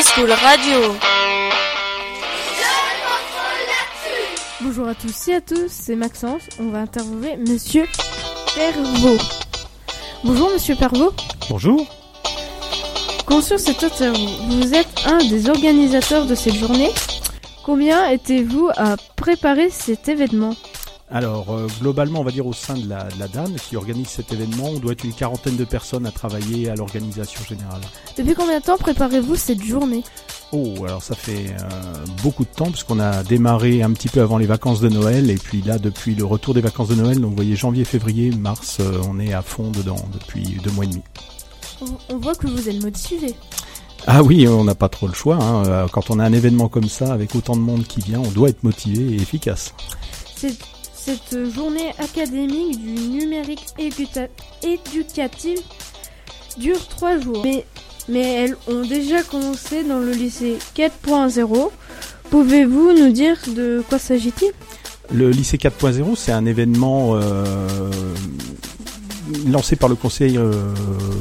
School Radio. Bonjour à tous et à tous, c'est Maxence. On va interviewer Monsieur Pervot. Bonjour Monsieur Pervot. Bonjour. Conscient cette interview, vous êtes un des organisateurs de cette journée? Combien étiez-vous à préparer cet événement? Alors, euh, globalement, on va dire au sein de la, de la DAN qui organise cet événement, on doit être une quarantaine de personnes à travailler à l'organisation générale. Depuis combien de temps préparez-vous cette journée? Oh, alors ça fait euh, beaucoup de temps puisqu'on a démarré un petit peu avant les vacances de Noël et puis là, depuis le retour des vacances de Noël, donc vous voyez janvier, février, mars, euh, on est à fond dedans depuis deux mois et demi. On- On voit que vous êtes motivé. Ah oui, on n'a pas trop le choix. hein. Quand on a un événement comme ça, avec autant de monde qui vient, on doit être motivé et efficace. Cette journée académique du numérique éduca- éducatif dure trois jours. Mais, mais elles ont déjà commencé dans le lycée 4.0. Pouvez-vous nous dire de quoi s'agit-il? Le lycée 4.0, c'est un événement euh, lancé par le conseil euh,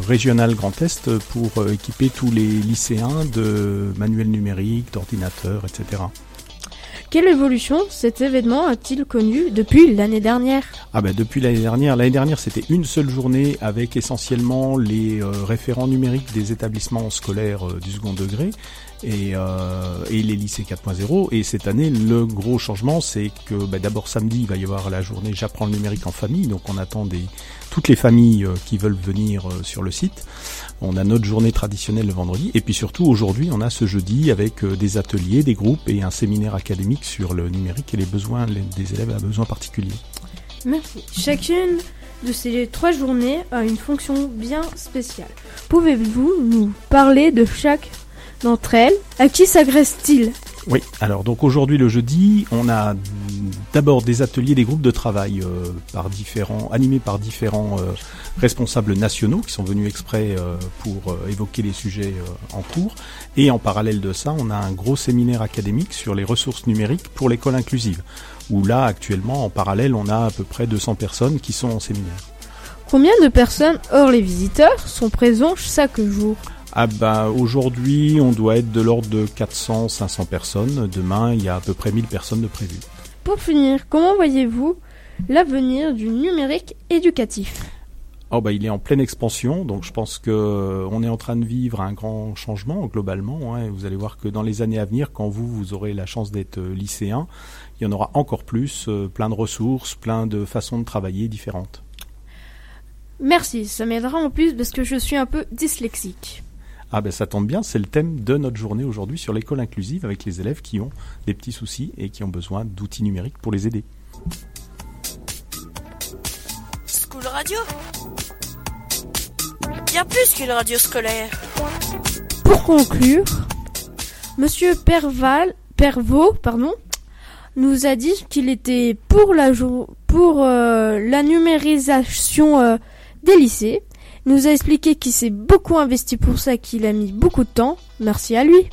régional Grand Est pour euh, équiper tous les lycéens de manuels numériques, d'ordinateurs, etc. Quelle évolution cet événement a-t-il connu depuis l'année dernière? Ah ben depuis l'année dernière, l'année dernière c'était une seule journée avec essentiellement les euh, référents numériques des établissements scolaires euh, du second degré et, euh, les lycées 4.0 et cette année le gros changement c'est que ben, d'abord samedi il va y avoir la journée j'apprends le numérique en famille donc on attend toutes les familles euh, qui veulent venir euh, sur le site. On a notre journée traditionnelle le vendredi et puis surtout aujourd'hui on a ce jeudi avec euh, des ateliers, des groupes et un séminaire académique sur le numérique et les besoins des élèves à besoins particuliers. Merci. Chacune de ces trois journées a une fonction bien spéciale. Pouvez-vous nous parler de chaque d'entre elles À qui s'agresse-t-il Oui, alors donc aujourd'hui le jeudi, on a d'abord des ateliers, des groupes de travail euh, par différents, animés par différents euh, responsables nationaux qui sont venus exprès euh, pour évoquer les sujets en cours. Et en parallèle de ça, on a un gros séminaire académique sur les ressources numériques pour l'école inclusive. Où là, actuellement, en parallèle, on a à peu près 200 personnes qui sont en séminaire. Combien de personnes, hors les visiteurs, sont présents chaque jour? Ah bah aujourd'hui, on doit être de l'ordre de 400-500 personnes. Demain, il y a à peu près 1000 personnes de prévues. Pour finir, comment voyez-vous l'avenir du numérique éducatif? Oh bah il est en pleine expansion, donc je pense que on est en train de vivre un grand changement globalement. hein, vous allez voir que dans les années à venir, quand vous vous aurez la chance d'être euh, lycéen, il y en aura encore plus, euh, plein de ressources, plein de façons de travailler différentes. Merci, ça m'aidera en plus parce que je suis un peu dyslexique. Ah ben ça tombe bien, c'est le thème de notre journée aujourd'hui sur l'école inclusive avec les élèves qui ont des petits soucis et qui ont besoin d'outils numériques pour les aider. School Radio? Bien plus qu'une radio scolaire. Pour conclure, Monsieur Perval, Pervot, pardon, nous a dit qu'il était pour la pour euh, la numérisation euh, des lycées. Il Nous a expliqué qu'il s'est beaucoup investi pour ça, qu'il a mis beaucoup de temps. Merci à lui.